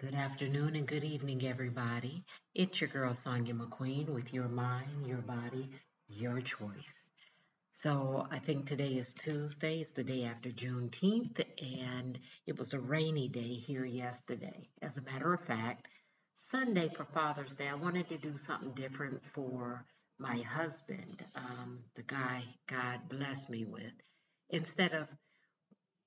Good afternoon and good evening, everybody. It's your girl Sonia McQueen with your mind, your body, your choice. So I think today is Tuesday. It's the day after Juneteenth, and it was a rainy day here yesterday. As a matter of fact, Sunday for Father's Day, I wanted to do something different for my husband, um, the guy God blessed me with. Instead of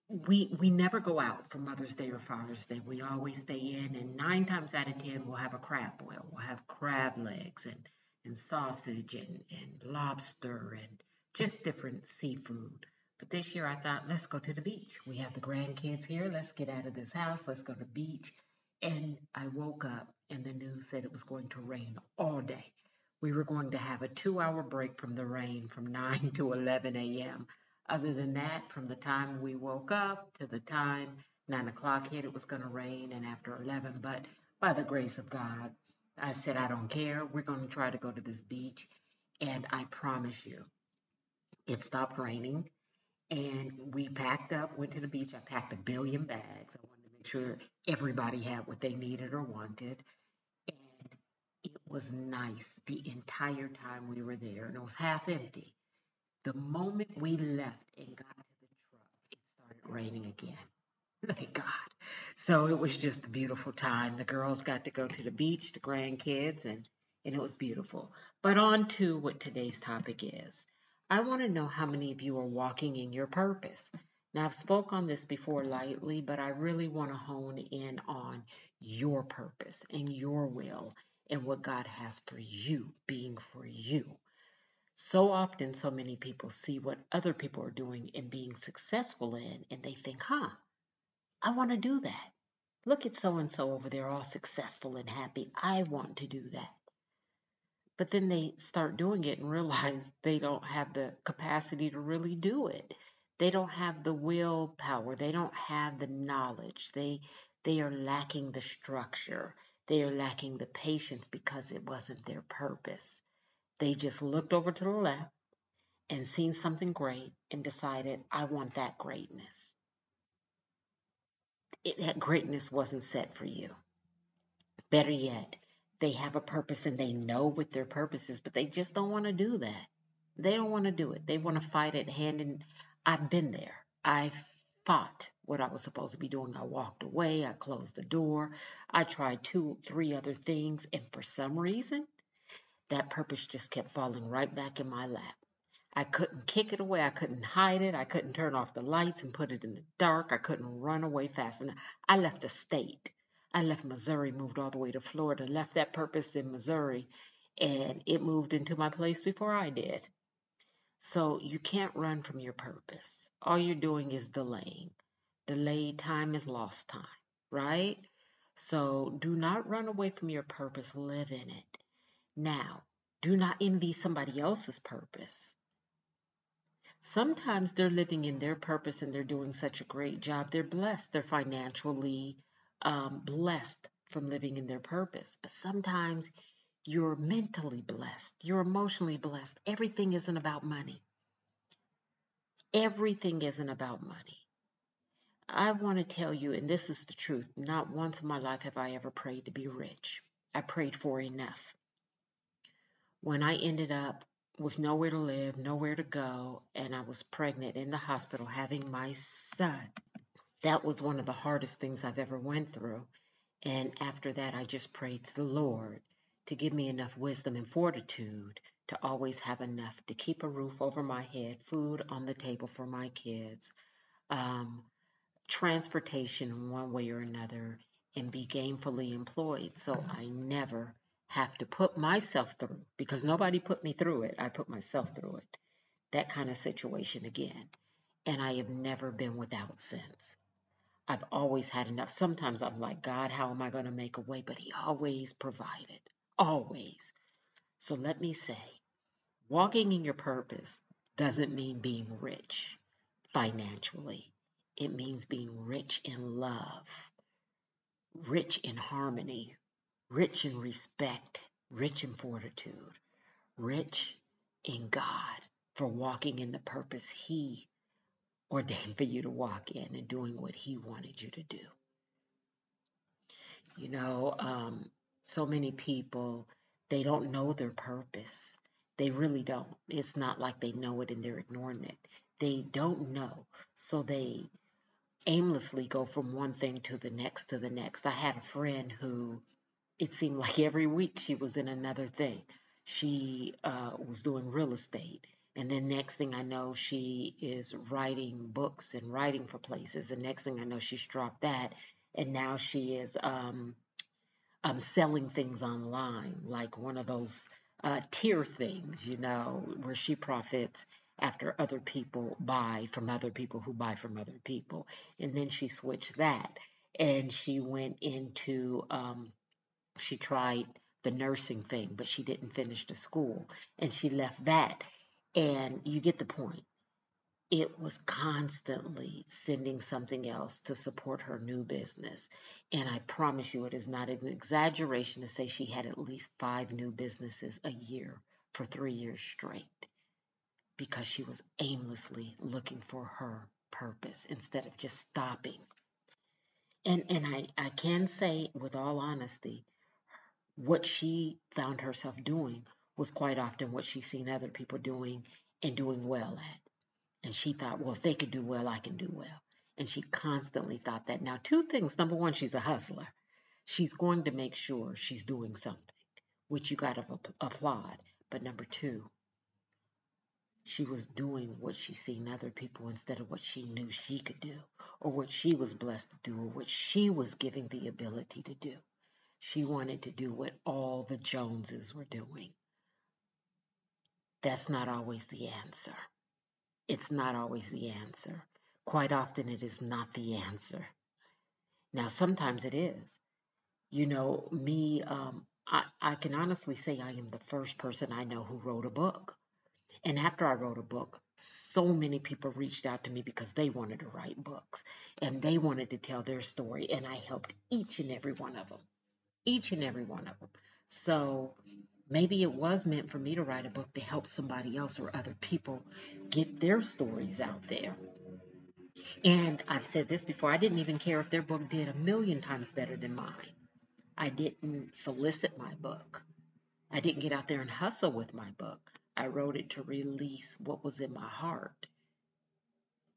we we never go out for Mother's Day or Father's Day. We always stay in, and nine times out of ten, we'll have a crab boil. We'll have crab legs and and sausage and and lobster and just different seafood. But this year, I thought, let's go to the beach. We have the grandkids here. Let's get out of this house. Let's go to the beach. And I woke up, and the news said it was going to rain all day. We were going to have a two-hour break from the rain from 9 to 11 a.m. Other than that, from the time we woke up to the time nine o'clock hit, it was going to rain, and after 11. But by the grace of God, I said, I don't care. We're going to try to go to this beach. And I promise you, it stopped raining. And we packed up, went to the beach. I packed a billion bags. I wanted to make sure everybody had what they needed or wanted. And it was nice the entire time we were there. And it was half empty. The moment we left and got to the truck, it started raining again. Thank God. So it was just a beautiful time. The girls got to go to the beach, the grandkids, and, and it was beautiful. But on to what today's topic is. I want to know how many of you are walking in your purpose. Now, I've spoke on this before lightly, but I really want to hone in on your purpose and your will and what God has for you, being for you. So often, so many people see what other people are doing and being successful in, and they think, huh, I want to do that. Look at so and so over there, all successful and happy. I want to do that. But then they start doing it and realize they don't have the capacity to really do it. They don't have the willpower. They don't have the knowledge. They they are lacking the structure. They are lacking the patience because it wasn't their purpose. They just looked over to the left and seen something great and decided, I want that greatness. It, that greatness wasn't set for you. Better yet, they have a purpose and they know what their purpose is, but they just don't want to do that. They don't want to do it. They want to fight it hand in. I've been there. I fought what I was supposed to be doing. I walked away. I closed the door. I tried two, three other things, and for some reason, that purpose just kept falling right back in my lap. I couldn't kick it away. I couldn't hide it. I couldn't turn off the lights and put it in the dark. I couldn't run away fast enough. I left a state. I left Missouri, moved all the way to Florida, left that purpose in Missouri, and it moved into my place before I did. So you can't run from your purpose. All you're doing is delaying. Delayed time is lost time, right? So do not run away from your purpose. Live in it. Now, do not envy somebody else's purpose. Sometimes they're living in their purpose and they're doing such a great job. They're blessed. They're financially um, blessed from living in their purpose. But sometimes you're mentally blessed. You're emotionally blessed. Everything isn't about money. Everything isn't about money. I want to tell you, and this is the truth, not once in my life have I ever prayed to be rich. I prayed for enough when I ended up with nowhere to live, nowhere to go, and I was pregnant in the hospital having my son. That was one of the hardest things I've ever went through. And after that, I just prayed to the Lord to give me enough wisdom and fortitude to always have enough to keep a roof over my head, food on the table for my kids, um, transportation one way or another, and be gainfully employed. So I never have to put myself through because nobody put me through it. I put myself through it. That kind of situation again. And I have never been without since. I've always had enough. Sometimes I'm like, God, how am I going to make a way? But He always provided. Always. So let me say, walking in your purpose doesn't mean being rich financially. It means being rich in love, rich in harmony, rich in respect, rich in fortitude, rich in God for walking in the purpose He ordained for you to walk in and doing what He wanted you to do. You know, um, so many people, they don't know their purpose. They really don't. It's not like they know it and they're ignoring it. They don't know. So they aimlessly go from one thing to the next to the next. I had a friend who it seemed like every week she was in another thing. She uh, was doing real estate. And then next thing I know, she is writing books and writing for places. And next thing I know, she's dropped that. And now she is um, um, selling things online, like one of those uh, tier things, you know, where she profits after other people buy from other people who buy from other people. And then she switched that and she went into, um, she tried the nursing thing, but she didn't finish the school and she left that. And you get the point it was constantly sending something else to support her new business. And I promise you, it is not an exaggeration to say she had at least five new businesses a year for three years straight because she was aimlessly looking for her purpose instead of just stopping. And, and I, I can say with all honesty, what she found herself doing was quite often what she's seen other people doing and doing well at. And she thought, well, if they could do well, I can do well. And she constantly thought that. Now, two things. Number one, she's a hustler. She's going to make sure she's doing something, which you got to applaud. But number two, she was doing what she seen other people instead of what she knew she could do, or what she was blessed to do, or what she was giving the ability to do. She wanted to do what all the Joneses were doing. That's not always the answer. It's not always the answer. Quite often, it is not the answer. Now, sometimes it is. You know, me, um, I, I can honestly say I am the first person I know who wrote a book. And after I wrote a book, so many people reached out to me because they wanted to write books and they wanted to tell their story. And I helped each and every one of them. Each and every one of them. So Maybe it was meant for me to write a book to help somebody else or other people get their stories out there. And I've said this before I didn't even care if their book did a million times better than mine. I didn't solicit my book. I didn't get out there and hustle with my book. I wrote it to release what was in my heart.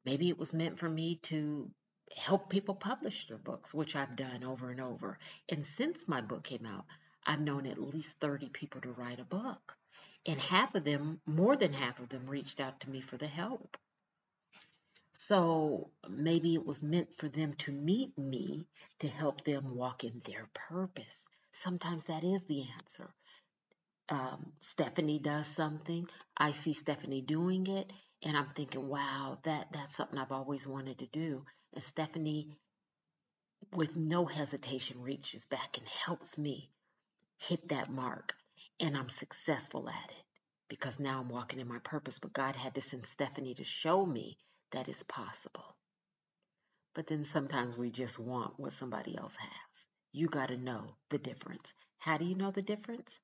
Maybe it was meant for me to help people publish their books, which I've done over and over. And since my book came out, I've known at least 30 people to write a book. And half of them, more than half of them, reached out to me for the help. So maybe it was meant for them to meet me to help them walk in their purpose. Sometimes that is the answer. Um, Stephanie does something. I see Stephanie doing it, and I'm thinking, wow, that that's something I've always wanted to do. And Stephanie, with no hesitation, reaches back and helps me hit that mark and I'm successful at it because now I'm walking in my purpose. But God had to send Stephanie to show me that it's possible. But then sometimes we just want what somebody else has. You got to know the difference. How do you know the difference?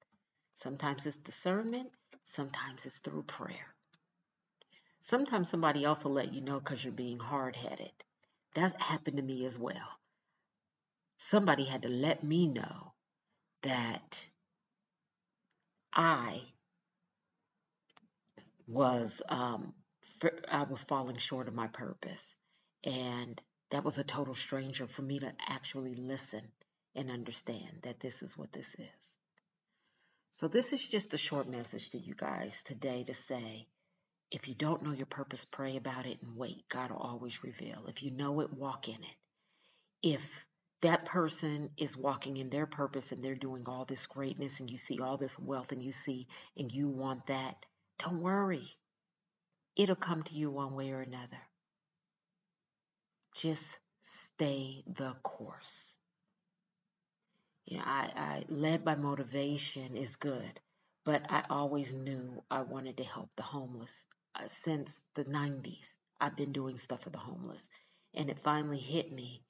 Sometimes it's discernment, sometimes it's through prayer. Sometimes somebody else will let you know because you're being hard headed. That happened to me as well. Somebody had to let me know that I was um, I was falling short of my purpose, and that was a total stranger for me to actually listen and understand that this is what this is. So this is just a short message to you guys today to say, if you don't know your purpose, pray about it and wait. God will always reveal. If you know it, walk in it. If that person is walking in their purpose and they're doing all this greatness and you see all this wealth and you see and you want that, don't worry. It'll come to you one way or another. Just stay the course. You know, I, I led by motivation is good, but I always knew I wanted to help the homeless. Uh, since the 90s, I've been doing stuff for the homeless. And it finally hit me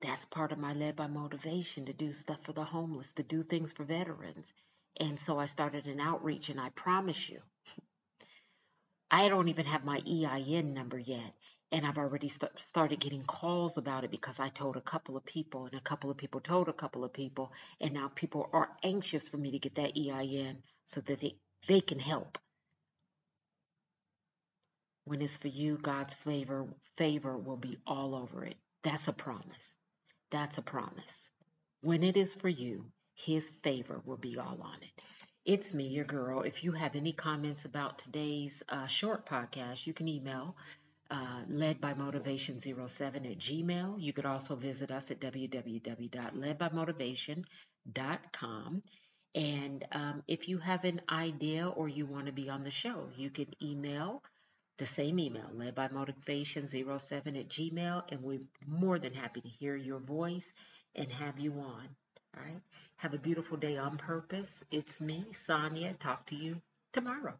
that's part of my led by motivation to do stuff for the homeless, to do things for veterans. And so I started an outreach, and I promise you, I don't even have my EIN number yet. And I've already st- started getting calls about it because I told a couple of people, and a couple of people told a couple of people, and now people are anxious for me to get that EIN so that they, they can help. When it's for you, God's favor favor will be all over it. That's a promise. That's a promise. When it is for you, His favor will be all on it. It's me, your girl. If you have any comments about today's uh, short podcast, you can email uh, led by motivation07 at gmail. You could also visit us at www.ledbymotivation.com. And um, if you have an idea or you want to be on the show, you can email the same email, led by motivation07 at gmail. And we're more than happy to hear your voice and have you on. All right. Have a beautiful day on purpose. It's me, Sonia. Talk to you tomorrow.